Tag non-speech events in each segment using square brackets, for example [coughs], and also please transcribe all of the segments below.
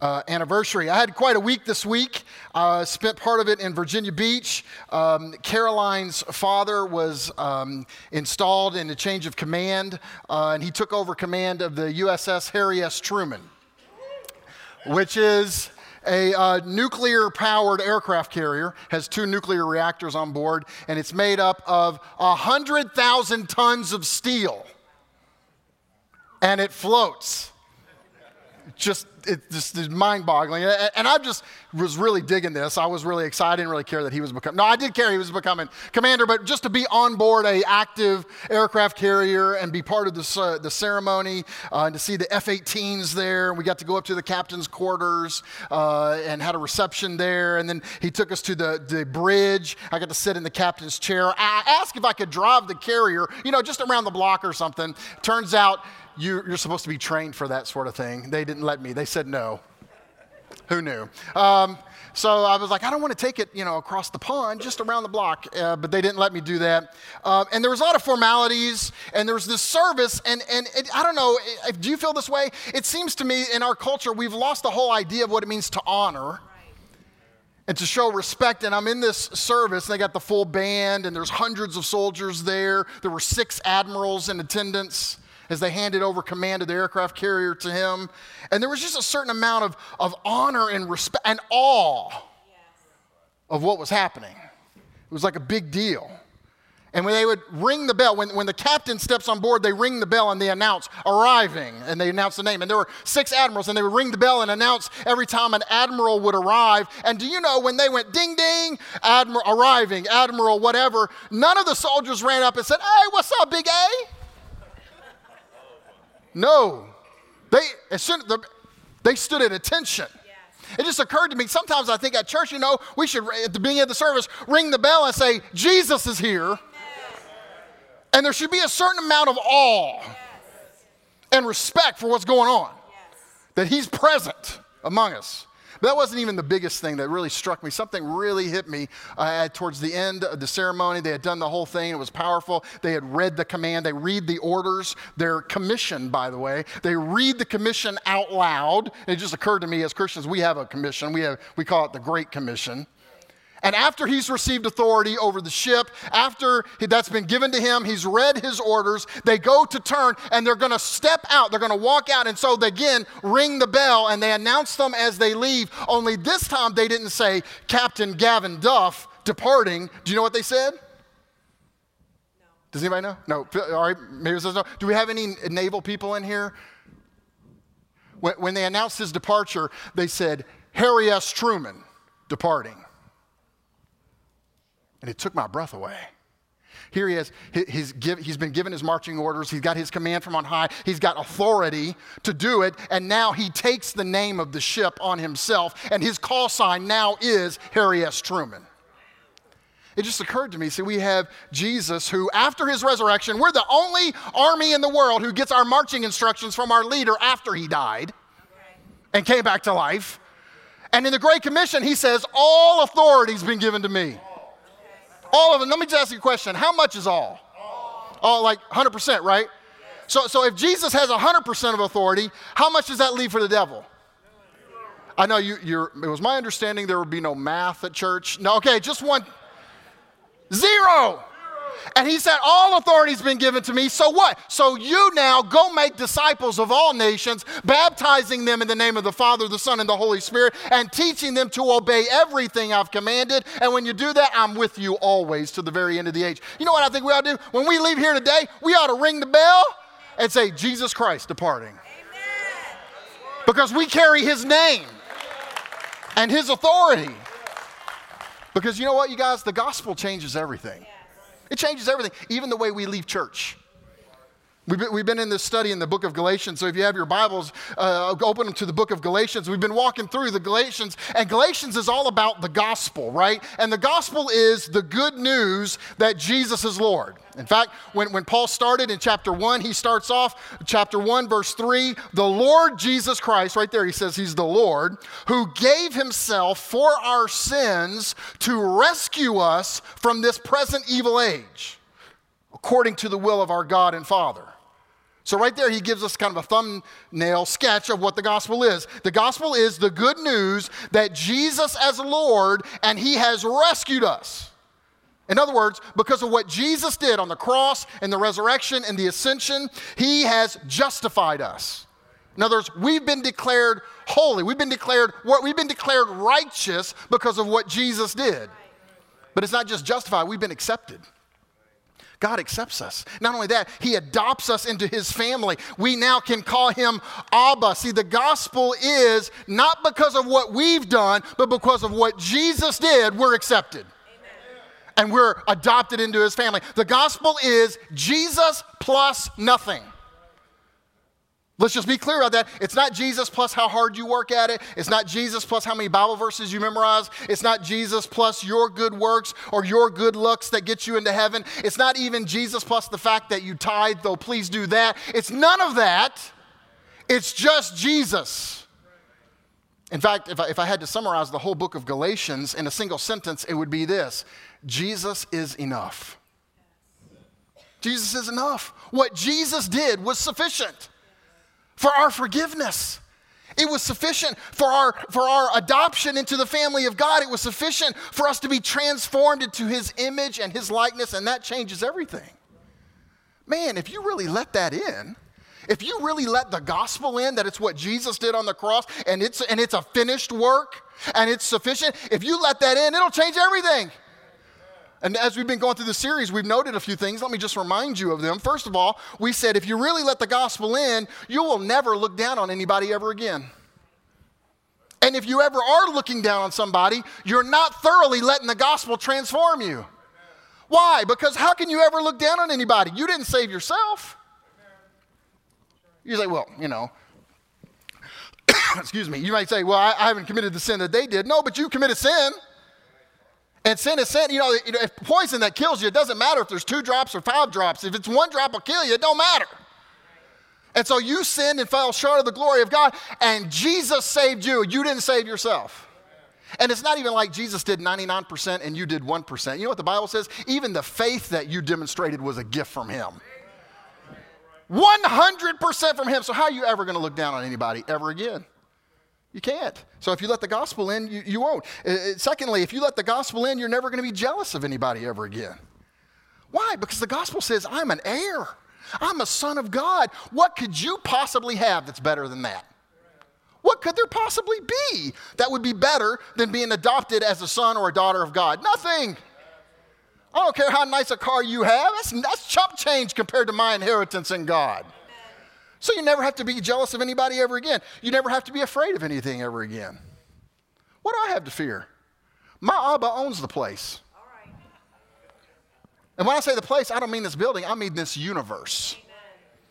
uh, anniversary. I had quite a week this week. Uh, spent part of it in Virginia Beach. Um, Caroline's father was um, installed in a change of command, uh, and he took over command of the USS Harry S. Truman, which is a uh, nuclear powered aircraft carrier has two nuclear reactors on board and it's made up of 100000 tons of steel and it floats just it just is mind-boggling. And I just was really digging this. I was really excited. I didn't really care that he was becoming. No, I did care he was becoming commander, but just to be on board a active aircraft carrier and be part of the uh, the ceremony uh, and to see the F-18s there. We got to go up to the captain's quarters uh, and had a reception there. And then he took us to the the bridge. I got to sit in the captain's chair. I asked if I could drive the carrier, you know, just around the block or something. Turns out you, are supposed to be trained for that sort of thing. They didn't let me. They said no. Who knew? Um, so I was like, I don't want to take it, you know, across the pond, just around the block. Uh, but they didn't let me do that. Uh, and there was a lot of formalities, and there was this service. And, and it, I don't know, do you feel this way? It seems to me in our culture, we've lost the whole idea of what it means to honor and to show respect. And I'm in this service, and they got the full band, and there's hundreds of soldiers there. There were six admirals in attendance as they handed over command of the aircraft carrier to him. And there was just a certain amount of, of honor and respect and awe of what was happening. It was like a big deal. And when they would ring the bell, when, when the captain steps on board, they ring the bell and they announce arriving and they announce the name. And there were six admirals and they would ring the bell and announce every time an admiral would arrive. And do you know when they went ding ding, admiral arriving, admiral, whatever, none of the soldiers ran up and said, Hey, what's up, big A? No. They, as soon, they stood at attention. It just occurred to me, sometimes I think at church, you know, we should, at the beginning of the service, ring the bell and say, Jesus is here. And there should be a certain amount of awe and respect for what's going on, that He's present among us. But that wasn't even the biggest thing that really struck me. Something really hit me uh, towards the end of the ceremony. They had done the whole thing, it was powerful. They had read the command, they read the orders. They're commissioned, by the way. They read the commission out loud. It just occurred to me as Christians, we have a commission. We, have, we call it the Great Commission. And after he's received authority over the ship, after that's been given to him, he's read his orders, they go to turn and they're going to step out. They're going to walk out. And so they again ring the bell and they announce them as they leave. Only this time they didn't say Captain Gavin Duff departing. Do you know what they said? No. Does anybody know? No. All right. Maybe it says no. Do we have any naval people in here? When, when they announced his departure, they said Harry S. Truman departing. And it took my breath away. Here he is. He's, give, he's been given his marching orders. He's got his command from on high. He's got authority to do it. And now he takes the name of the ship on himself. And his call sign now is Harry S. Truman. It just occurred to me see, we have Jesus who, after his resurrection, we're the only army in the world who gets our marching instructions from our leader after he died and came back to life. And in the Great Commission, he says, All authority's been given to me. All of them. Let me just ask you a question. How much is all? All, all like 100%, right? So, so if Jesus has 100% of authority, how much does that leave for the devil? I know you, you're, it was my understanding there would be no math at church. No, okay, just one. Zero. And he said, All authority has been given to me. So what? So you now go make disciples of all nations, baptizing them in the name of the Father, the Son, and the Holy Spirit, and teaching them to obey everything I've commanded. And when you do that, I'm with you always to the very end of the age. You know what I think we ought to do? When we leave here today, we ought to ring the bell and say, Jesus Christ departing. Amen. Because we carry his name and his authority. Because you know what, you guys? The gospel changes everything. It changes everything, even the way we leave church. We've been, in this study in the book of Galatians. So if you have your Bibles, uh, open them to the book of Galatians. We've been walking through the Galatians, and Galatians is all about the gospel, right? And the gospel is the good news that Jesus is Lord. In fact, when, when Paul started in chapter 1, he starts off, chapter 1, verse 3, the Lord Jesus Christ, right there, he says he's the Lord, who gave himself for our sins to rescue us from this present evil age, according to the will of our God and Father. So, right there, he gives us kind of a thumbnail sketch of what the gospel is. The gospel is the good news that Jesus as Lord and he has rescued us. In other words, because of what Jesus did on the cross and the resurrection and the ascension, he has justified us. In other words, we've been declared holy. We've been declared we've been declared righteous because of what Jesus did. But it's not just justified, we've been accepted. God accepts us. Not only that, He adopts us into His family. We now can call Him Abba. See, the gospel is not because of what we've done, but because of what Jesus did, we're accepted. Amen. And we're adopted into His family. The gospel is Jesus plus nothing. Let's just be clear about that. It's not Jesus plus how hard you work at it. It's not Jesus plus how many Bible verses you memorize. It's not Jesus plus your good works or your good looks that get you into heaven. It's not even Jesus plus the fact that you tithe, though please do that. It's none of that. It's just Jesus. In fact, if I, if I had to summarize the whole book of Galatians in a single sentence, it would be this Jesus is enough. Jesus is enough. What Jesus did was sufficient for our forgiveness. It was sufficient for our, for our adoption into the family of God. It was sufficient for us to be transformed into His image and His likeness, and that changes everything. Man, if you really let that in, if you really let the gospel in that it's what Jesus did on the cross and it's, and it's a finished work and it's sufficient, if you let that in, it'll change everything. And as we've been going through the series, we've noted a few things. Let me just remind you of them. First of all, we said if you really let the gospel in, you will never look down on anybody ever again. And if you ever are looking down on somebody, you're not thoroughly letting the gospel transform you. Why? Because how can you ever look down on anybody? You didn't save yourself. You say, well, you know, [coughs] excuse me, you might say, well, I, I haven't committed the sin that they did. No, but you committed sin. And sin is sin. You know, if poison that kills you, it doesn't matter if there's two drops or five drops. If it's one drop will kill you, it don't matter. And so you sinned and fell short of the glory of God, and Jesus saved you. You didn't save yourself. And it's not even like Jesus did 99% and you did 1%. You know what the Bible says? Even the faith that you demonstrated was a gift from Him. 100% from Him. So, how are you ever going to look down on anybody ever again? You can't. So if you let the gospel in, you, you won't. Uh, uh secondly, if you let the gospel in, you're never going to be jealous of anybody ever again. Why? Because the gospel says, I'm an heir. I'm a son of God. What could you possibly have that's better than that? What could there possibly be that would be better than being adopted as a son or a daughter of God? Nothing. I don't care how nice a car you have, that's, that's chump change compared to my inheritance in God. So you never have to be jealous of anybody ever again. You never have to be afraid of anything ever again. What do I have to fear? My Abba owns the place. And when I say the place, I don't mean this building, I mean this universe.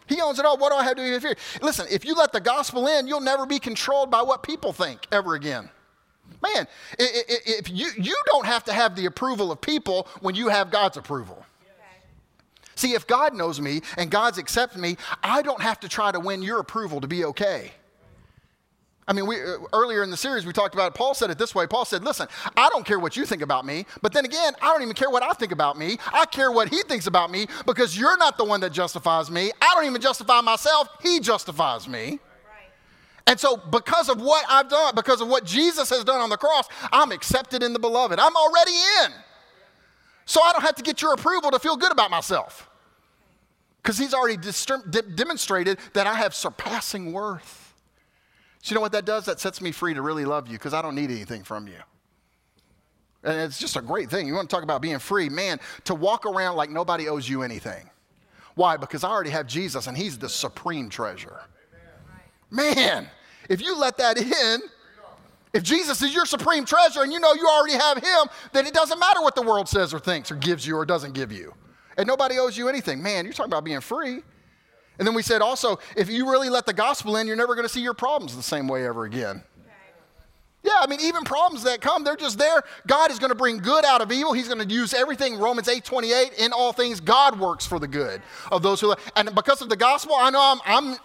He owns it all. What do I have to fear? Listen, if you let the gospel in, you'll never be controlled by what people think ever again. Man, if you, you don't have to have the approval of people when you have God's approval. See, if God knows me and God's accepted me, I don't have to try to win your approval to be okay. I mean, we, uh, earlier in the series, we talked about it. Paul said it this way. Paul said, Listen, I don't care what you think about me, but then again, I don't even care what I think about me. I care what he thinks about me because you're not the one that justifies me. I don't even justify myself, he justifies me. And so, because of what I've done, because of what Jesus has done on the cross, I'm accepted in the beloved. I'm already in. So I don't have to get your approval to feel good about myself because he's already demonstrated that I have surpassing worth. So, you know what that does? That sets me free to really love you because I don't need anything from you. And it's just a great thing. You want to talk about being free? Man, to walk around like nobody owes you anything. Why? Because I already have Jesus and he's the supreme treasure. Man, if you let that in, if Jesus is your supreme treasure and you know you already have him, then it doesn't matter what the world says or thinks or gives you or doesn't give you and nobody owes you anything. Man, you're talking about being free. And then we said also, if you really let the gospel in, you're never going to see your problems the same way ever again. Yeah, I mean, even problems that come, they're just there. God is going to bring good out of evil. He's going to use everything. Romans 8 28, in all things, God works for the good of those who. And because of the gospel, I know I'm, I'm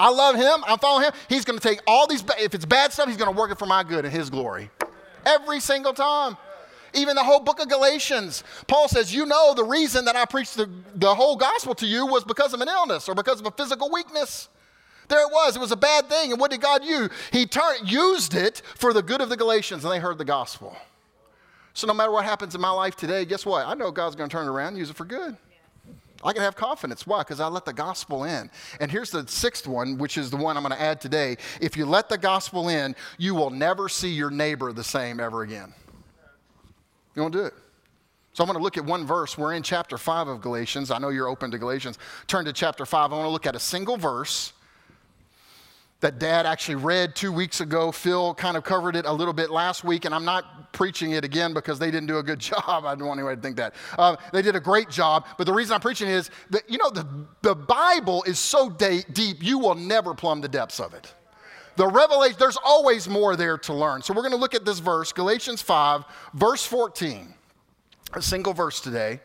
I love him. I'm following him. He's going to take all these, if it's bad stuff, he's going to work it for my good and his glory. Every single time. Even the whole book of Galatians, Paul says, You know, the reason that I preached the, the whole gospel to you was because of an illness or because of a physical weakness. There it was. It was a bad thing. And what did God use? He used it for the good of the Galatians, and they heard the gospel. So no matter what happens in my life today, guess what? I know God's going to turn it around use it for good. I can have confidence. Why? Because I let the gospel in. And here's the sixth one, which is the one I'm going to add today. If you let the gospel in, you will never see your neighbor the same ever again. You won't do it. So I'm going to look at one verse. We're in chapter 5 of Galatians. I know you're open to Galatians. Turn to chapter 5. I want to look at a single verse that dad actually read two weeks ago. Phil kind of covered it a little bit last week, and I'm not preaching it again because they didn't do a good [laughs] job. I don't want anyone to think that. Uh, they did a great job, but the reason I'm preaching is that, you know, the, the Bible is so de- deep, you will never plumb the depths of it. The revelation, there's always more there to learn. So we're going to look at this verse, Galatians 5, verse 14, a single verse today.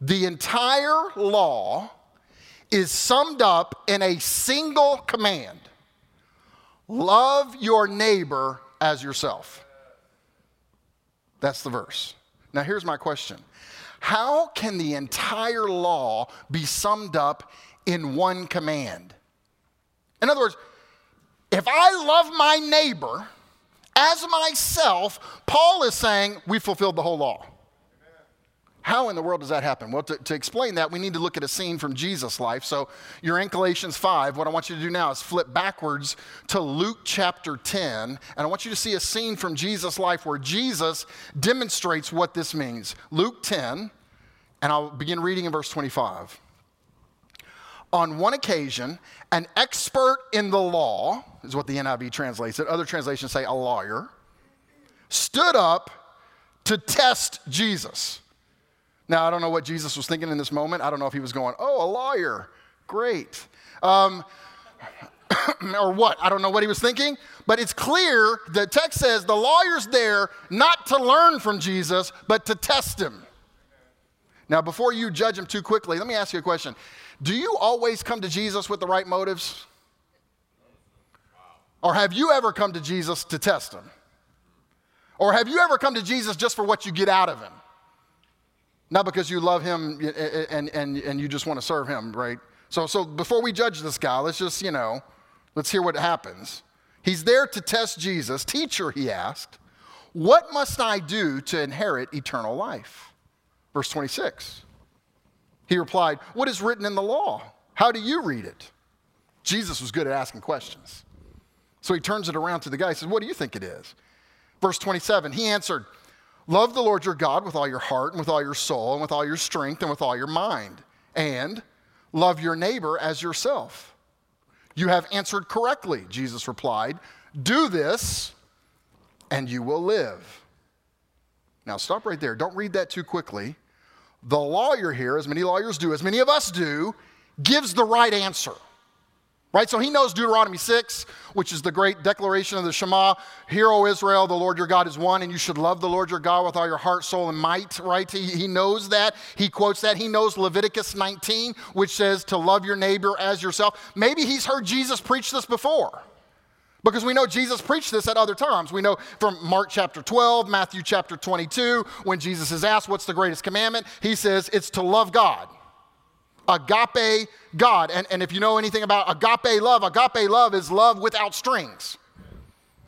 The entire law is summed up in a single command love your neighbor as yourself. That's the verse. Now, here's my question How can the entire law be summed up in one command? In other words, if I love my neighbor as myself, Paul is saying we fulfilled the whole law. How in the world does that happen? Well, to, to, explain that, we need to look at a scene from Jesus' life. So you're in Galatians 5. What I want you to do now is flip backwards to Luke chapter 10. And I want you to see a scene from Jesus' life where Jesus demonstrates what this means. Luke 10, and I'll begin reading in verse 25. On one occasion, an expert in the law, is what the NIV translates it, other translations say a lawyer, stood up to test Jesus. Now, I don't know what Jesus was thinking in this moment. I don't know if he was going, oh, a lawyer. Great. Um, [coughs] or what? I don't know what he was thinking, but it's clear the text says the lawyer's there not to learn from Jesus, but to test him. Now, before you judge him too quickly, let me ask you a question. Do you always come to Jesus with the right motives? Or have you ever come to Jesus to test him? Or have you ever come to Jesus just for what you get out of him? Not because you love him and, and, and you just want to serve him, right? So, so before we judge this guy, let's just, you know, let's hear what happens. He's there to test Jesus. Teacher, he asked, what must I do to inherit eternal life? Verse 26. He replied, What is written in the law? How do you read it? Jesus was good at asking questions. So he turns it around to the guy. He says, What do you think it is? Verse 27. He answered, Love the Lord your God with all your heart and with all your soul and with all your strength and with all your mind. And love your neighbor as yourself. You have answered correctly, Jesus replied. Do this and you will live. Now, stop right there. Don't read that too quickly. The lawyer here, as many lawyers do, as many of us do, gives the right answer. Right? So he knows Deuteronomy 6, which is the great declaration of the Shema. Hear, O Israel, the Lord your God is one, and you should love the Lord your God with all your heart, soul, and might. Right? He, he knows that. He quotes that. He knows Leviticus 19, which says to love your neighbor as yourself. Maybe he's heard Jesus preach this before. Because we know Jesus preached this at other times. We know from Mark chapter 12, Matthew chapter 22, when Jesus is asked, What's the greatest commandment? He says, It's to love God agape God. And, and if you know anything about agape love, agape love is love without strings.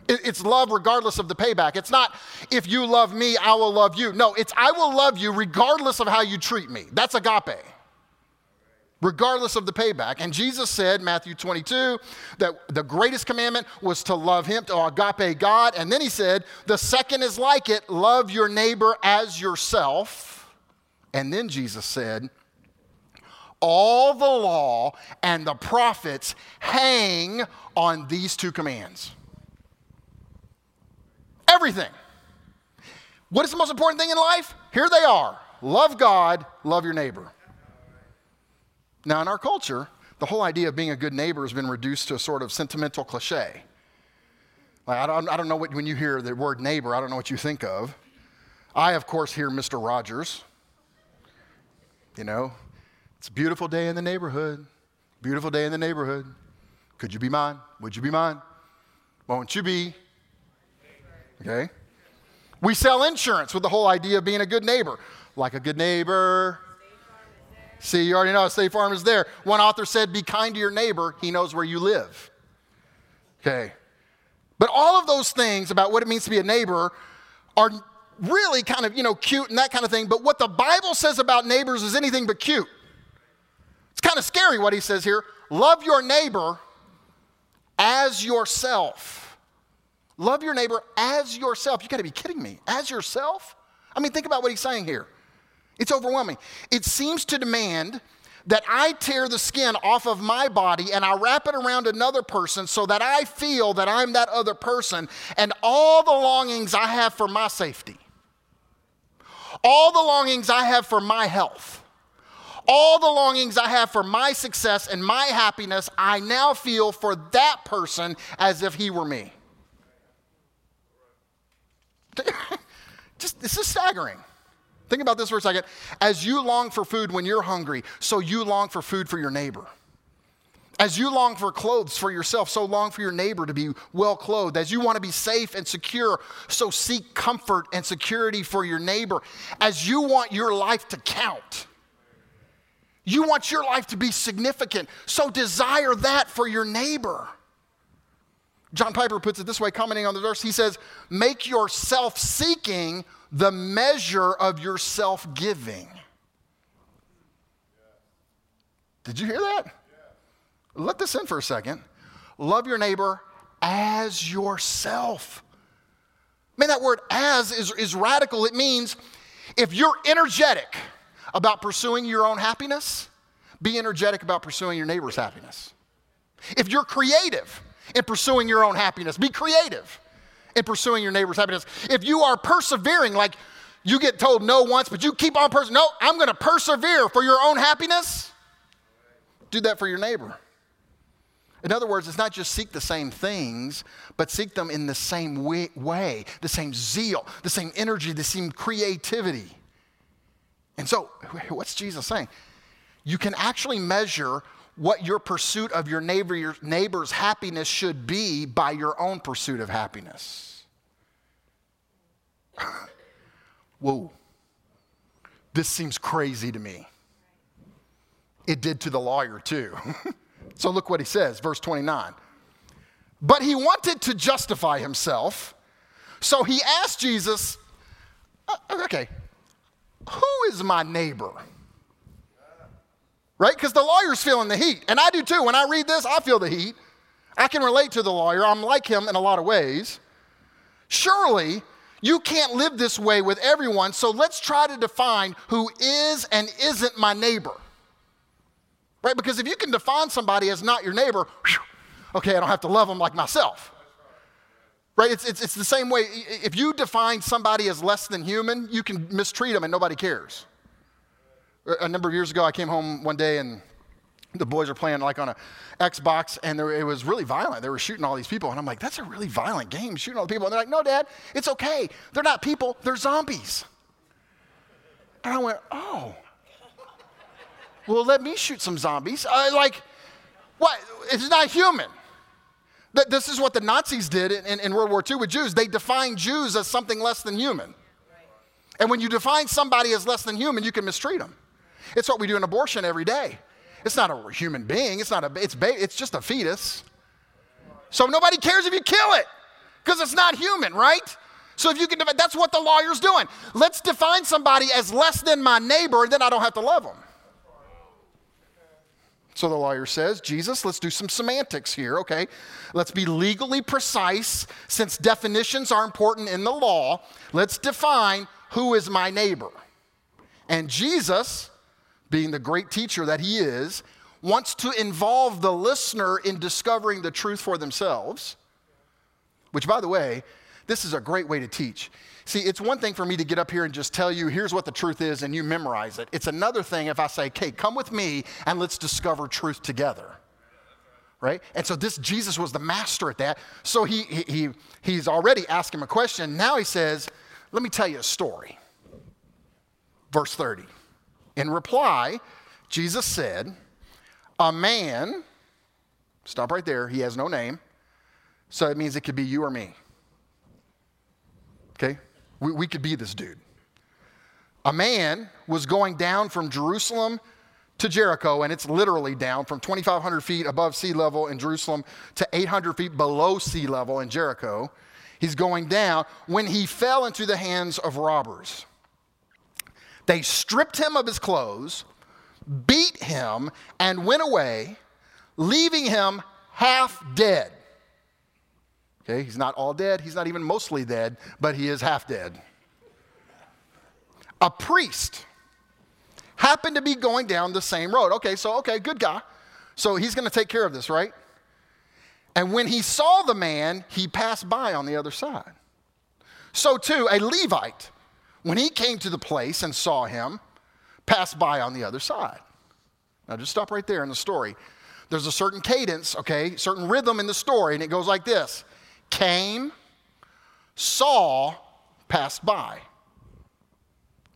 It, it's love regardless of the payback. It's not, if you love me, I will love you. No, it's, I will love you regardless of how you treat me. That's agape. Regardless of the payback. And Jesus said, Matthew 22, that the greatest commandment was to love him, to agape God. And then he said, the second is like it love your neighbor as yourself. And then Jesus said, all the law and the prophets hang on these two commands. Everything. What is the most important thing in life? Here they are love God, love your neighbor. Now, in our culture, the whole idea of being a good neighbor has been reduced to a sort of sentimental cliche. Like, I, don't, I don't know what, when you hear the word neighbor, I don't know what you think of. I, of course, hear Mr. Rogers. You know, it's a beautiful day in the neighborhood. Beautiful day in the neighborhood. Could you be mine? Would you be mine? Won't you be? Okay? We sell insurance with the whole idea of being a good neighbor. Like a good neighbor. See, you already know State Farm is there. One author said, Be kind to your neighbor, he knows where you live. Okay. But all of those things about what it means to be a neighbor are really kind of, you know, cute and that kind of thing. But what the Bible says about neighbors is anything but cute. It's kind of scary what he says here. Love your neighbor as yourself. Love your neighbor as yourself. You got to be kidding me. As yourself? I mean, think about what he's saying here. It's overwhelming. It seems to demand that I tear the skin off of my body and I wrap it around another person so that I feel that I'm that other person and all the longings I have for my safety, all the longings I have for my health, all the longings I have for my success and my happiness, I now feel for that person as if he were me. [laughs] Just, this is staggering. Think about this for a second. As you long for food when you're hungry, so you long for food for your neighbor. As you long for clothes for yourself, so long for your neighbor to be well clothed. As you want to be safe and secure, so seek comfort and security for your neighbor. As you want your life to count, you want your life to be significant, so desire that for your neighbor. John Piper puts it this way, commenting on the verse. He says, Make your self seeking the measure of your self giving. Did you hear that? Let this in for a second. Love your neighbor as yourself. Man, that word as is, is radical. It means if you're energetic about pursuing your own happiness, be energetic about pursuing your neighbor's happiness. If you're creative in pursuing your own happiness, be creative in pursuing your neighbor's happiness. If you are persevering, like you get told no once, but you keep on persevering, no, I'm going to persevere for your own happiness, do that for your neighbor. In other words, it's not just seek the same things, but seek them in the same way, way, the same zeal, the same energy, the same creativity. And so, [laughs] what's Jesus saying? You can actually measure what your pursuit of your, neighbor, your neighbor's happiness should be by your own pursuit of happiness. [sighs] Whoa. This seems crazy to me. It did to the lawyer, too. [laughs] so look what he says, verse 29. But he wanted to justify himself, so he asked Jesus, uh, okay, who is my neighbor? right? Because the lawyer's feeling the heat. And I do too. When I read this, I feel the heat. I can relate to the lawyer. I'm like him in a lot of ways. Surely, you can't live this way with everyone, so let's try to define who is and isn't my neighbor. Right? Because if you can define somebody as not your neighbor, whew, okay, I don't have to love them like myself. Right? It's, it's, it's the same way. If you define somebody as less than human, you can mistreat them and nobody cares a number of years ago, I came home one day and the boys were playing like on a Xbox, and there, it was really violent. They were shooting all these people, and I'm like, "That's a really violent game, shooting all the people." And they're like, "No, Dad, it's okay. They're not people. They're zombies." And I went, "Oh, well, let me shoot some zombies." I like, what? It's not human. This is what the Nazis did in, in World War II with Jews. They defined Jews as something less than human. And when you define somebody as less than human, you can mistreat them. It's what we do in abortion every day. It's not a human being. It's not a. It's ba- It's just a fetus. So nobody cares if you kill it because it's not human, right? So if you can, that's what the lawyer's doing. Let's define somebody as less than my neighbor, and then I don't have to love them. So the lawyer says, Jesus, let's do some semantics here, okay? Let's be legally precise since definitions are important in the law. Let's define who is my neighbor. And Jesus being the great teacher that he is, wants to involve the listener in discovering the truth for themselves. Which, by the way, this is a great way to teach. See, it's one thing for me to get up here and just tell you, here's what the truth is, and you memorize it. It's another thing if I say, okay, come with me and let's discover truth together. Right? And so this Jesus was the master at that. So he, he, he's already asked him a question. Now he says, let me tell you a story. Verse 30. In reply, Jesus said, A man, stop right there, he has no name, so it means it could be you or me. We, we could be this dude. A man was going down from Jerusalem to Jericho, and it's literally down from 2,500 feet above sea level in Jerusalem to 800 feet below sea level in Jericho. He's going down when he fell into the hands of robbers. They stripped him of his clothes, beat him, and went away, leaving him half dead. Okay, he's not all dead, he's not even mostly dead, but he is half dead. A priest happened to be going down the same road. Okay, so, okay, good guy. So he's going to take care of this, right? And when he saw the man, he passed by on the other side. So, too, a Levite, when he came to the place and saw him, passed by on the other side. Now, just stop right there in the story. There's a certain cadence, okay, certain rhythm in the story, and it goes like this came, saw, passed by.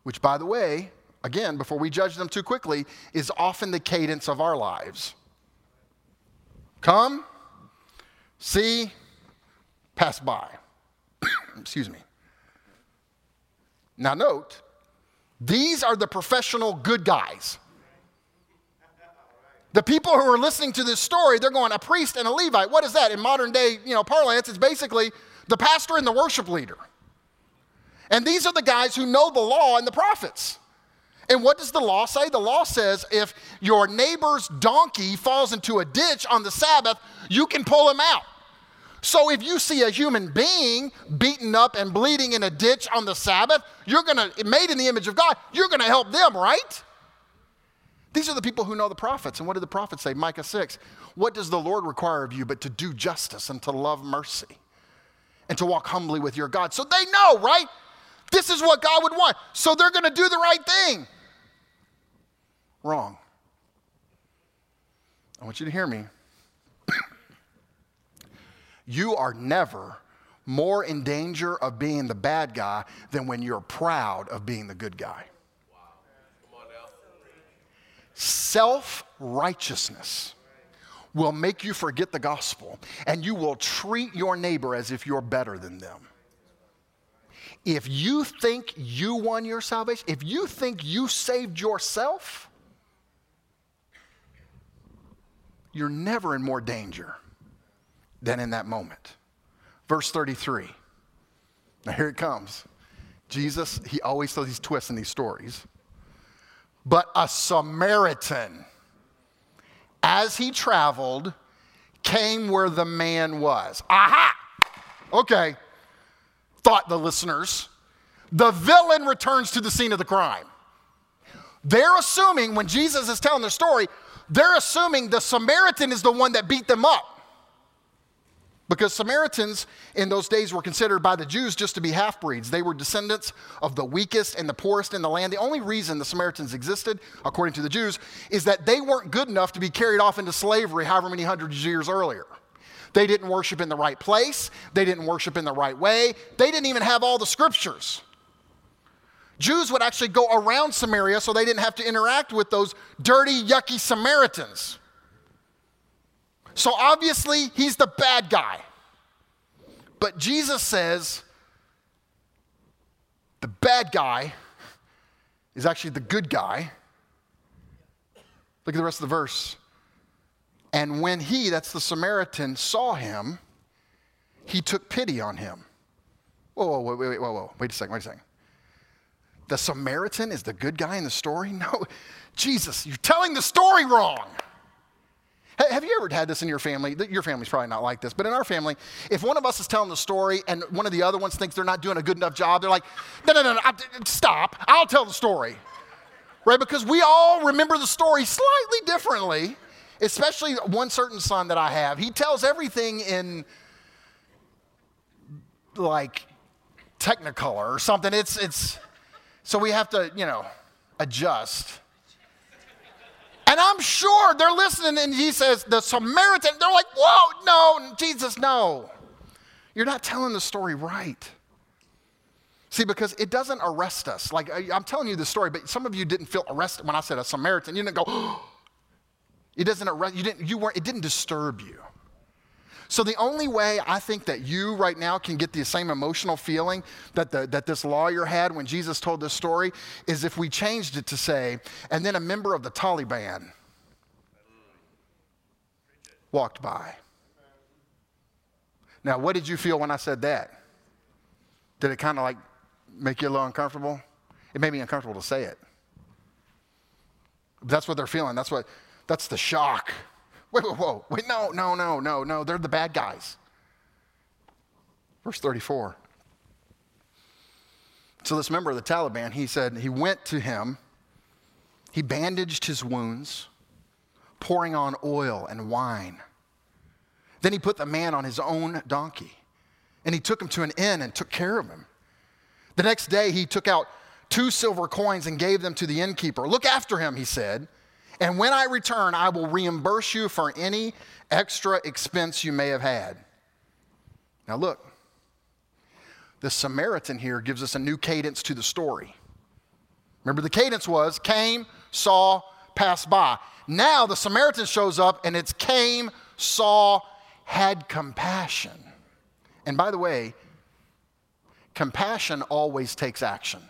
Which, by the way, again, before we judge them too quickly, is often the cadence of our lives. Come, see, pass by. [coughs] Excuse me. Now, note, these are the professional good guys. The people who are listening to this story, they're going, a priest and a Levite. What is that? In modern day, you know, parlance, it's basically the pastor and the worship leader. And these are the guys who know the law and the prophets. And what does the law say? The law says if your neighbor's donkey falls into a ditch on the Sabbath, you can pull him out. So if you see a human being beaten up and bleeding in a ditch on the Sabbath, you're going to, made in the image of God, you're going to help them, right? These are the people who know the prophets. And what did the prophets say? Micah 6. What does the Lord require of you but to do justice and to love mercy and to walk humbly with your God? So they know, right? This is what God would want. So they're going to do the right thing. Wrong. I want you to hear me. [coughs] you are never more in danger of being the bad guy than when you're proud of being the good guy. Self righteousness will make you forget the gospel and you will treat your neighbor as if you're better than them. If you think you won your salvation, if you think you saved yourself, you're never in more danger than in that moment. Verse 33. Now here it comes. Jesus, he always throws these twists in these stories but a Samaritan, as he traveled, came where the man was. Aha! Okay, thought the listeners. The villain returns to the scene of the crime. They're assuming, when Jesus is telling their story, they're assuming the Samaritan is the one that beat them up. Because Samaritans in those days were considered by the Jews just to be half breeds. They were descendants of the weakest and the poorest in the land. The only reason the Samaritans existed, according to the Jews, is that they weren't good enough to be carried off into slavery however many hundreds of years earlier. They didn't worship in the right place, they didn't worship in the right way, they didn't even have all the scriptures. Jews would actually go around Samaria so they didn't have to interact with those dirty, yucky Samaritans. So obviously, he's the bad guy. But Jesus says the bad guy is actually the good guy. Look at the rest of the verse. And when he, that's the Samaritan, saw him, he took pity on him. Whoa, whoa, whoa, wait, whoa, whoa, wait a second, wait a second. The Samaritan is the good guy in the story? [laughs] No, Jesus, you're telling the story wrong. Have you ever had this in your family? Your family's probably not like this, but in our family, if one of us is telling the story and one of the other ones thinks they're not doing a good enough job, they're like, no, no, no, no stop. I'll tell the story. Right? Because we all remember the story slightly differently, especially one certain son that I have. He tells everything in like Technicolor or something. It's, it's, so we have to, you know, adjust. And I'm sure they're listening, and he says, The Samaritan, they're like, Whoa, no, Jesus, no. You're not telling the story right. See, because it doesn't arrest us. Like, I'm telling you the story, but some of you didn't feel arrested when I said a Samaritan. You didn't go, oh. [gasps] it doesn't arrest, you didn't, you weren't, it didn't disturb you. So, the only way I think that you right now can get the same emotional feeling that, the, that this lawyer had when Jesus told this story is if we changed it to say, and then a member of the Taliban walked by. Now, what did you feel when I said that? Did it kind of like make you a little uncomfortable? It made me uncomfortable to say it. That's what they're feeling. That's what that's the shock. Wait, wait, whoa. Wait, no, no, no, no, no. They're the bad guys. Verse 34. So this member of the Taliban, he said, he went to him, he bandaged his wounds, pouring on oil and wine. Then he put the man on his own donkey, and he took him to an inn and took care of him. The next day, he took out two silver coins and gave them to the innkeeper. Look after him, he said, and when I return, I will reimburse you for any extra expense you may have had. Now, look, the Samaritan here gives us a new cadence to the story. Remember, the cadence was came, saw, passed by. Now the Samaritan shows up and it's came, saw, had compassion. And by the way, compassion always takes action.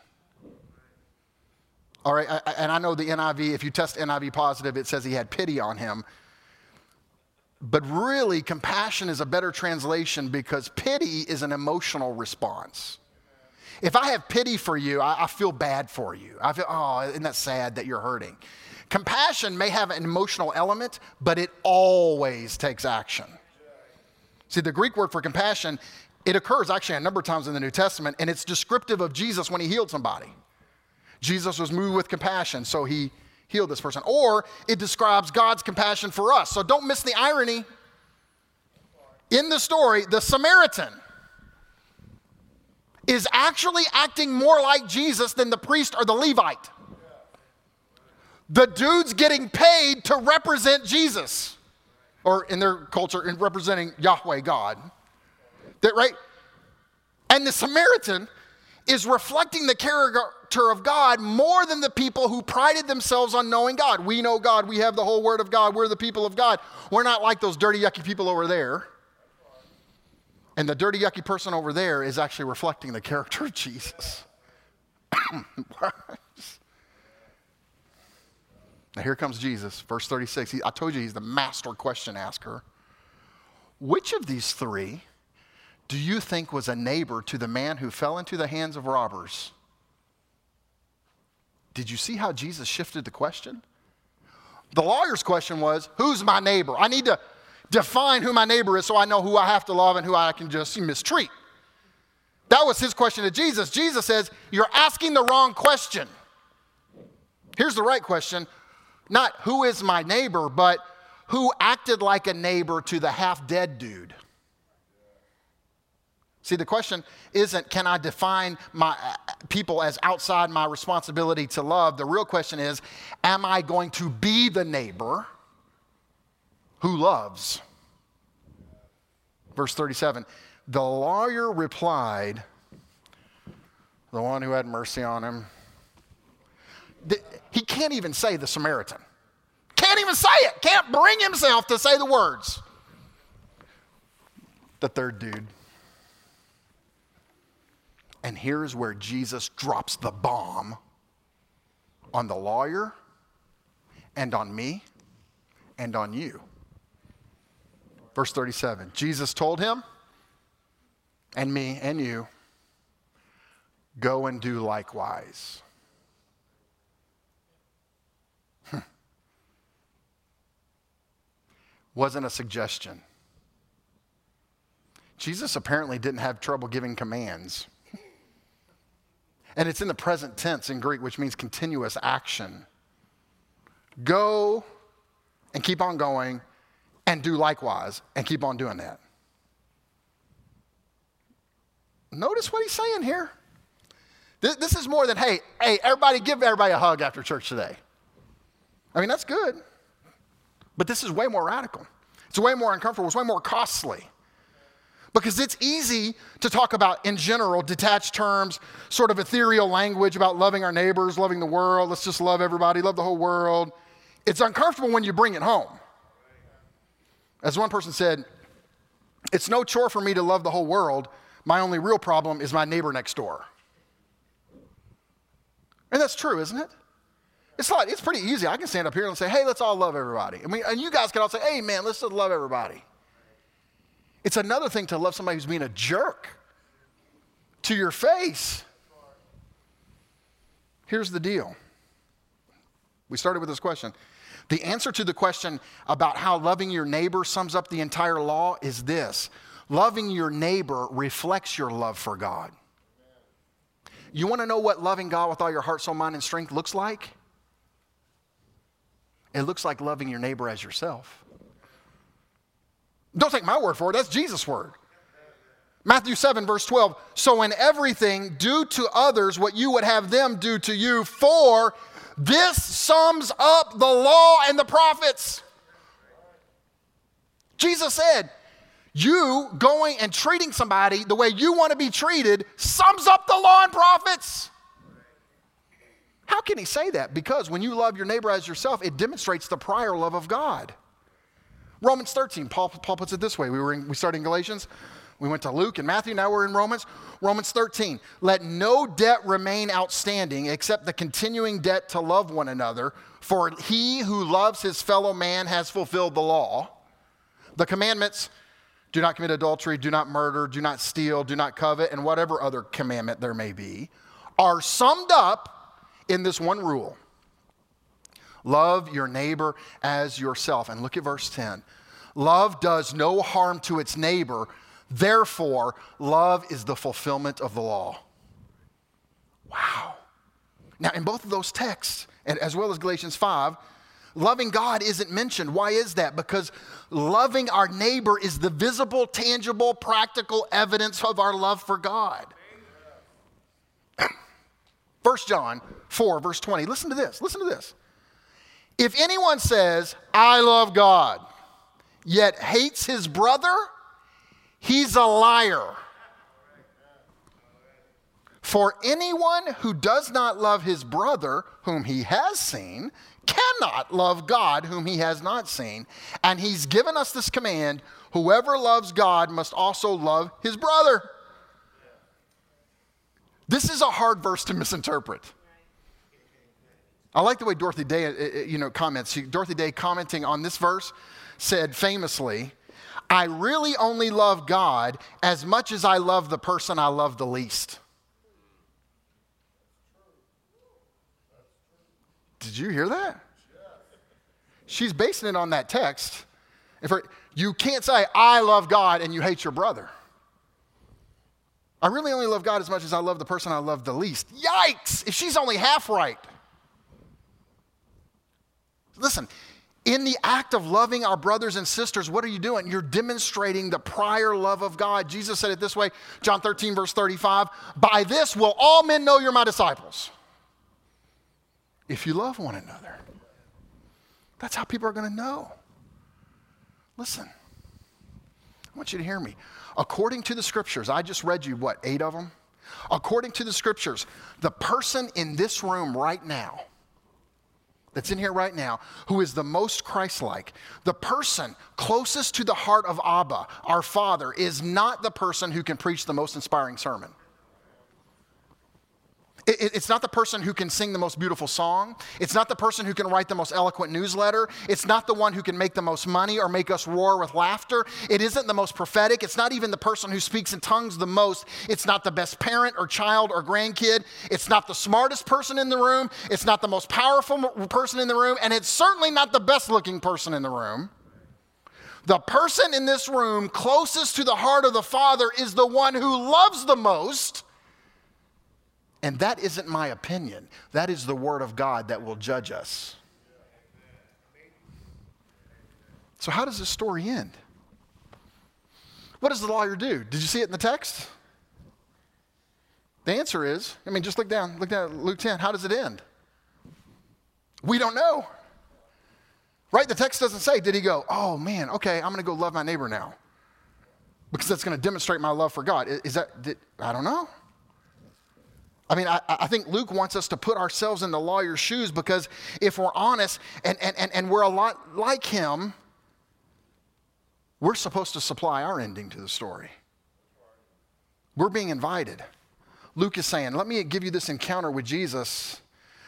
All right, and I know the NIV, if you test NIV positive, it says he had pity on him. But really, compassion is a better translation because pity is an emotional response. If I have pity for you, I, I, feel bad for you. I feel, oh, isn't that sad that you're hurting? Compassion may have an emotional element, but it always takes action. See, the Greek word for compassion, it occurs actually a number of times in the New Testament, and it's descriptive of Jesus when he healed somebody. Jesus was moved with compassion, so he healed this person. Or it describes God's compassion for us. So don't miss the irony. In the story, the Samaritan is actually acting more like Jesus than the priest or the Levite. The dude's getting paid to represent Jesus or in their culture, in representing Yahweh God. That right? And the Samaritan is reflecting the character of God more than the people who prided themselves on knowing God. We know God, we have the whole word of God, we're the people of God. We're not like those dirty, yucky people over there. And the dirty, yucky person over there is actually reflecting the character of Jesus. [laughs] Now, here comes Jesus, verse 36. He, I told you he's the master question asker. Which of these three do you think was a neighbor to the man who fell into the hands of robbers? Did you see how Jesus shifted the question? The lawyer's question was, Who's my neighbor? I need to define who my neighbor is so I know who I have to love and who I can just mistreat. That was his question to Jesus. Jesus says, You're asking the wrong question. Here's the right question not who is my neighbor, but who acted like a neighbor to the half dead dude. See, the question isn't can I define my uh, people as outside my responsibility to love? The real question is am I going to be the neighbor who loves? Verse 37 The lawyer replied, the one who had mercy on him, he can't even say the Samaritan. Can't even say it. Can't bring himself to say the words. The third dude. And here's where Jesus drops the bomb on the lawyer and on me and on you. Verse 37 Jesus told him and me and you, go and do likewise. Hmm. wasn't a suggestion. Jesus apparently didn't have trouble giving commands. And it's in the present tense in Greek, which means continuous action. Go and keep on going and do likewise and keep on doing that. Notice what he's saying here. This, this is more than, hey, hey, everybody give everybody a hug after church today. I mean, that's good. But this is way more radical. It's way more uncomfortable. It's way more costly. Because it's easy to talk about, in general, detached terms, sort of ethereal language about loving our neighbors, loving the world. Let's just love everybody, love the whole world. It's uncomfortable when you bring it home. As one person said, It's no chore for me to love the whole world. My only real problem is my neighbor next door. And that's true, isn't it? It's like it's pretty easy. I can stand up here and say, "Hey, let's all love everybody." I mean, and you guys can all say, "Hey, man, let's just love everybody." It's another thing to love somebody who's being a jerk to your face. Here's the deal. We started with this question. The answer to the question about how loving your neighbor sums up the entire law is this loving your neighbor reflects your love for God. You want to know what loving God with all your heart, soul, mind, and strength looks like? It looks like loving your neighbor as yourself. Don't take my word for it, that's Jesus' word. Matthew 7, verse 12. So, in everything, do to others what you would have them do to you, for this sums up the law and the prophets. Jesus said, You going and treating somebody the way you want to be treated sums up the law and prophets. How can he say that? Because when you love your neighbor as yourself, it demonstrates the prior love of God. Romans 13, Paul, Paul puts it this way. We, were in, we started in Galatians, we went to Luke and Matthew, now we're in Romans. Romans 13, let no debt remain outstanding except the continuing debt to love one another, for he who loves his fellow man has fulfilled the law. The commandments do not commit adultery, do not murder, do not steal, do not covet, and whatever other commandment there may be, are summed up in this one rule love your neighbor as yourself. And look at verse 10. Love does no harm to its neighbor, Therefore, love is the fulfillment of the law. Wow. Now, in both of those texts, and as well as Galatians 5, loving God isn't mentioned. Why is that? Because loving our neighbor is the visible, tangible, practical evidence of our love for God. [clears throat] 1 John 4, verse 20. Listen to this. Listen to this. If anyone says, I love God, yet hates his brother, He's a liar. For anyone who does not love his brother, whom he has seen, cannot love God, whom he has not seen. And he's given us this command whoever loves God must also love his brother. This is a hard verse to misinterpret. I like the way Dorothy Day, uh, uh, you know, comments. Dorothy Day commenting on this verse said famously, I really only love God as much as I love the person I love the least. Did you hear that? She's basing it on that text. If you can't say, I love God and you hate your brother. I really only love God as much as I love the person I love the least. Yikes! If she's only half right. Listen, in the act of loving our brothers and sisters, what are you doing? You're demonstrating the prior love of God. Jesus said it this way, John 13, verse 35 By this will all men know you're my disciples. If you love one another. That's how people are going to know. Listen, I want you to hear me. According to the scriptures, I just read you what, eight of them? According to the scriptures, the person in this room right now, that's in here right now who is the most Christ like. The person closest to the heart of Abba, our Father, is not the person who can preach the most inspiring sermon. It's not the person who can sing the most beautiful song. It's not the person who can write the most eloquent newsletter. It's not the one who can make the most money or make us roar with laughter. It isn't the most prophetic. It's not even the person who speaks in tongues the most. It's not the best parent or child or grandkid. It's not the smartest person in the room. It's not the most powerful person in the room. And it's certainly not the best looking person in the room. The person in this room closest to the heart of the Father is the one who loves the most and that isn't my opinion, that is the Word of God that will judge us. So, how does this story end? What does the lawyer do? Did you see it in the text? The answer is I mean, just look down, look down at Luke 10. How does it end? We don't know. Right? The text doesn't say, did he go, oh man, okay, I'm going to go love my neighbor now? Because that's going to demonstrate my love for God. Is that, did, I don't know. I mean, I, I, think Luke wants us to put ourselves in the lawyer's shoes because if we're honest and, and, and, and we're a lot like him, we're supposed to supply our ending to the story. We're being invited. Luke is saying, Let me give you this encounter with Jesus.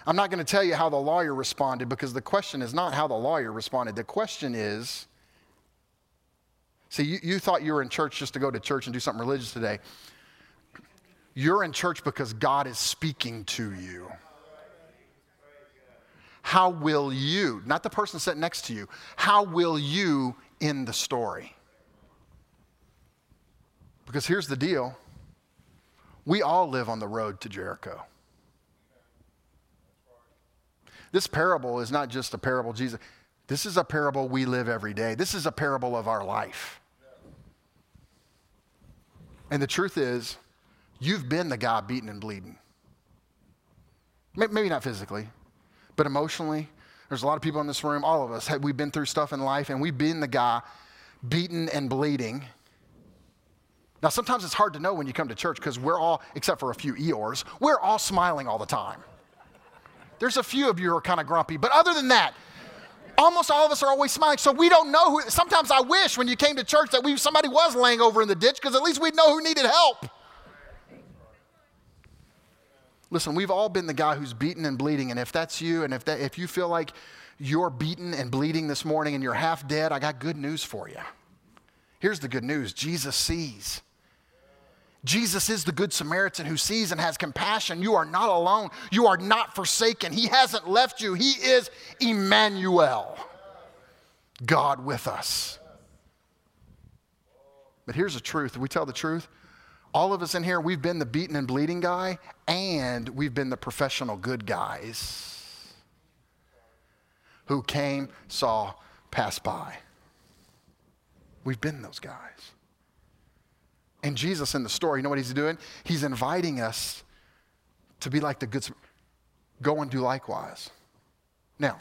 I'm not going to tell you how the lawyer responded because the question is not how the lawyer responded. The question is see, you, you thought you were in church just to go to church and do something religious today. You're in church because God is speaking to you. How will you, not the person sitting next to you, how will you end the story? Because here's the deal we all live on the road to Jericho. This parable is not just a parable, Jesus. This is a parable we live every day. This is a parable of our life. And the truth is, you've been the guy beaten and bleeding. Maybe not physically, but emotionally. There's a lot of people in this room, all of us, we've been through stuff in life, and we've been the guy beaten and bleeding now, sometimes it's hard to know when you come to church because we're all, except for a few Eeyores, we're all smiling all the time. There's a few of you who are kind of grumpy, but other than that, almost all of us are always smiling. So we don't know who. Sometimes I wish when you came to church that we, somebody was laying over in the ditch because at least we'd know who needed help. Listen, we've all been the guy who's beaten and bleeding, and if that's you, and if, that, if you feel like you're beaten and bleeding this morning and you're half dead, I got good news for you. Here's the good news Jesus sees. Jesus is the Good Samaritan who sees and has compassion. You are not alone. You are not forsaken. He hasn't left you. He is Emmanuel, God with us. But here's the truth. we tell the truth? All of us in here, we've been the beaten and bleeding guy, and we've been the professional good guys who came, saw, passed by. We've been those guys. And Jesus in the story, you know what he's doing? He's inviting us to be like the good go and do likewise. Now,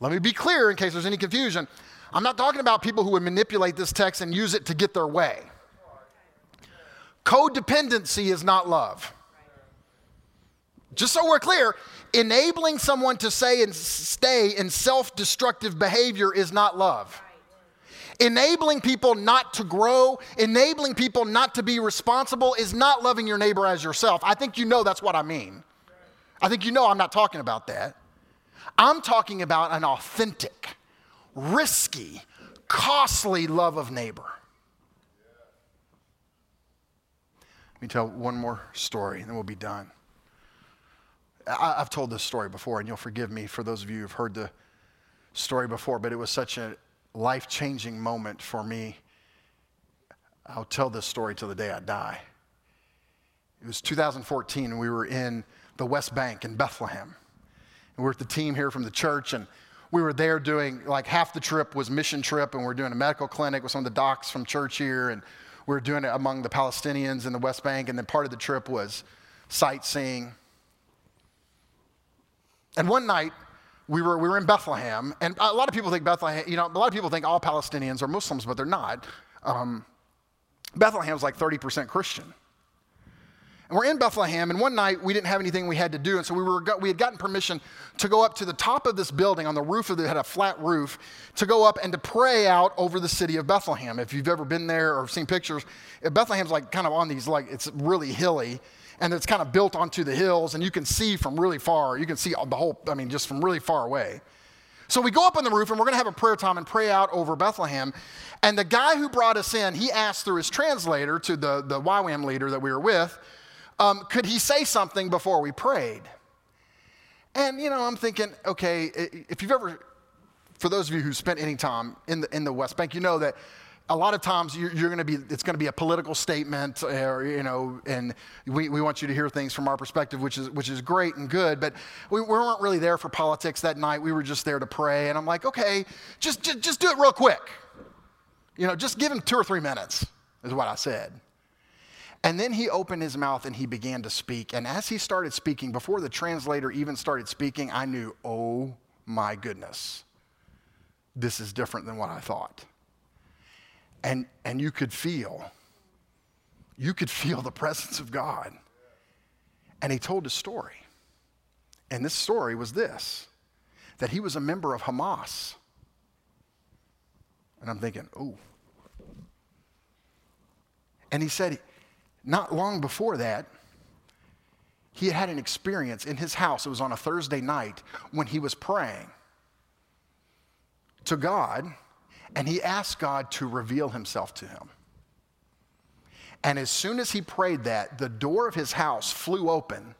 let me be clear in case there's any confusion. I'm not talking about people who would manipulate this text and use it to get their way. Codependency is not love. Just so we're clear, enabling someone to say and stay in self destructive behavior is not love enabling people not to grow, enabling people not to be responsible is not loving your neighbor as yourself. I think you know that's what I mean. I think you know I'm not talking about that. I'm talking about an authentic, risky, costly love of neighbor. Let me tell one more story and then we'll be done. I, have told this story before, and you'll forgive me for those of you who've heard the story before, but it was such a, life changing moment for me. I'll tell this story till the day I die. It was 2014, and we were in the West Bank in Bethlehem. And we we're with the team here from the church, and we were there doing like half the trip was mission trip, and we are doing a medical clinic with some of the docs from church here, and we were doing it among the Palestinians in the West Bank, and then part of the trip was sightseeing. And one night, we were, we were in Bethlehem, and a lot of people think Bethlehem, you know, a lot of people think all Palestinians are Muslims, but they're not. Um, Bethlehem's like 30% Christian. And we're in Bethlehem, and one night we didn't have anything we had to do, and so we, were, we had gotten permission to go up to the top of this building on the roof of it, had a flat roof, to go up and to pray out over the city of Bethlehem. If you've ever been there or seen pictures, eh, Bethlehem's like kind of on these, like, it's really hilly and it's kind of built onto the hills, and you can see from really far. You can see the whole, I mean, just from really far away. So we go up on the roof, and we're going to have a prayer time and pray out over Bethlehem. And the guy who brought us in, he asked through his translator to the, the YWAM leader that we were with, um, could he say something before we prayed? And, you know, I'm thinking, okay, if you've ever, for those of you who spent any time in the, in the West Bank, you know that a lot of times you're, you're going to be it's going to be a political statement or you know and we, we want you to hear things from our perspective which is which is great and good but we, we weren't really there for politics that night. We were just there to pray. And i'm like okay just, just just do it real quick. You know just give him two or three minutes is what i said and then he opened his mouth and he began to speak and as he started speaking before the translator even started speaking i knew oh my goodness this is different than what i thought and, and you could feel, you could feel the presence of God. And he told a story. And this story was this that he was a member of Hamas. And I'm thinking, oh, And he said, not long before that, he had had an experience in his house. It was on a Thursday night when he was praying to God, and he asked God to reveal himself to him. And as soon as he prayed that, the door of his house flew open,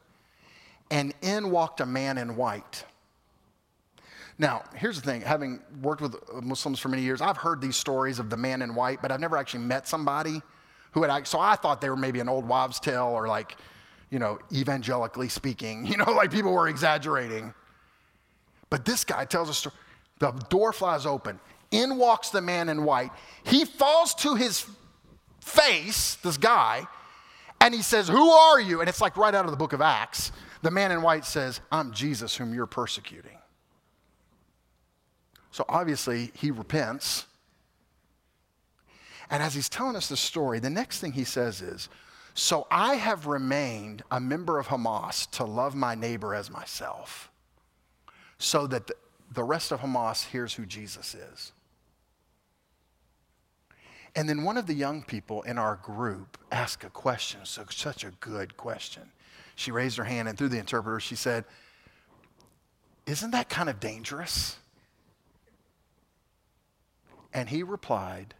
and in walked a man in white. Now, here's the thing having worked with Muslims for many years, I've heard these stories of the man in white, but I've never actually met somebody who had, so I thought they were maybe an old wives' tale or like, you know, evangelically speaking, [laughs] you know, like people were exaggerating. But this guy tells a story. The door flies open. In walks the man in white. He falls to his face, this guy, and he says, Who are you? And it's like right out of the book of Acts. The man in white says, I'm Jesus whom you're persecuting. So obviously, he repents. And as he's telling us the story, the next thing he says is, So I have remained a member of Hamas to love my neighbor as myself, so that the rest of Hamas hears who Jesus is. And then one of the young people in our group asked a question, so such a good question. She raised her hand, and through the interpreter, she said, Isn't that kind of dangerous? And he replied,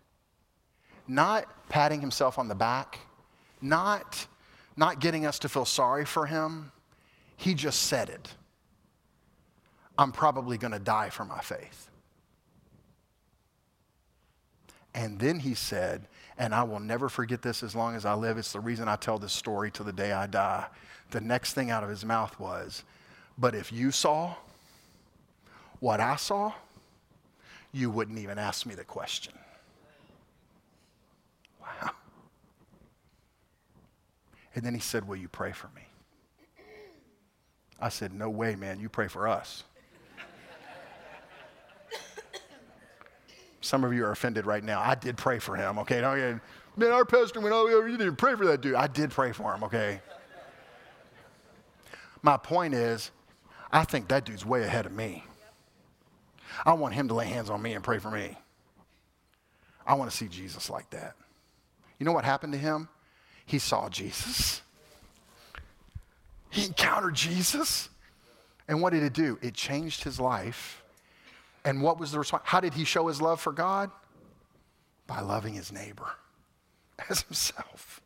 not patting himself on the back, not, not getting us to feel sorry for him. He just said it. I'm probably going to die for my faith. And then he said, and I will never forget this as long as I live. It's the reason I tell this story to the day I die. The next thing out of his mouth was, But if you saw what I saw, you wouldn't even ask me the question. Wow. And then he said, Will you pray for me? I said, No way, man. You pray for us. Some of you are offended right now. I did pray for him, okay? Oh, no, man, our pastor went oh, all over. You didn't pray for that dude. I did pray for him, okay? My point is, I think that dude's way ahead of me. I want him to lay hands on me and pray for me. I want to see Jesus like that. You know what happened to him? He saw Jesus. He encountered Jesus. And what did it do? It changed his life and what was the response? How did he show his love for God? By loving his neighbor [laughs] as himself.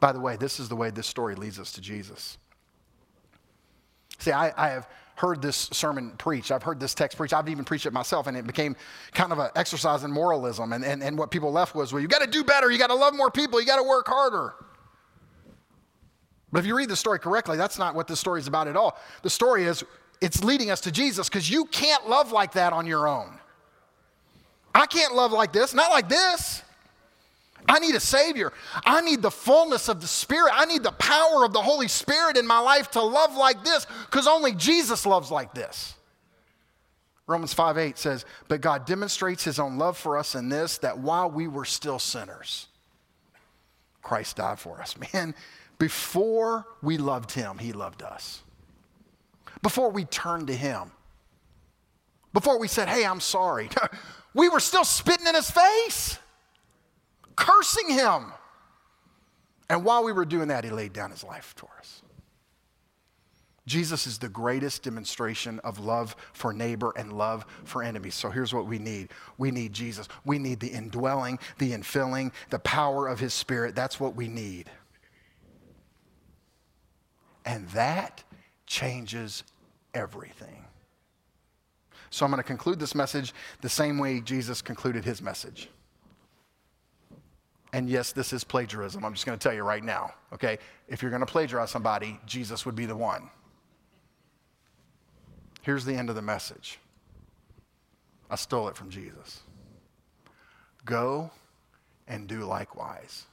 By the way, this is the way this story leads us to Jesus. See, I, I, have heard this sermon preached. I've heard this text preached. I've even preached it myself, and it became kind of an exercise in moralism. And, and, and what people left was, well, you got to do better. You got to love more people. You got to work harder. But if you read the story correctly, that's not what the story is about at all. The story is it's leading us to Jesus because you can't love like that on your own. I can't love like this, not like this. I need a Savior. I need the fullness of the Spirit. I need the power of the Holy Spirit in my life to love like this because only Jesus loves like this. Romans 5 8 says, But God demonstrates his own love for us in this, that while we were still sinners, Christ died for us. [laughs] Man, before we loved him, he loved us. Before we turned to him, before we said, Hey, I'm sorry, [laughs] we were still spitting in his face, cursing him. And while we were doing that, he laid down his life for us. Jesus is the greatest demonstration of love for neighbor and love for enemies. So here's what we need we need Jesus. We need the indwelling, the infilling, the power of his spirit. That's what we need. And that changes everything. So I'm going to conclude this message the same way Jesus concluded his message. And yes, this is plagiarism. I'm just going to tell you right now, okay? If you're going to plagiarize somebody, Jesus would be the one. Here's the end of the message. I stole it from Jesus. Go and do likewise.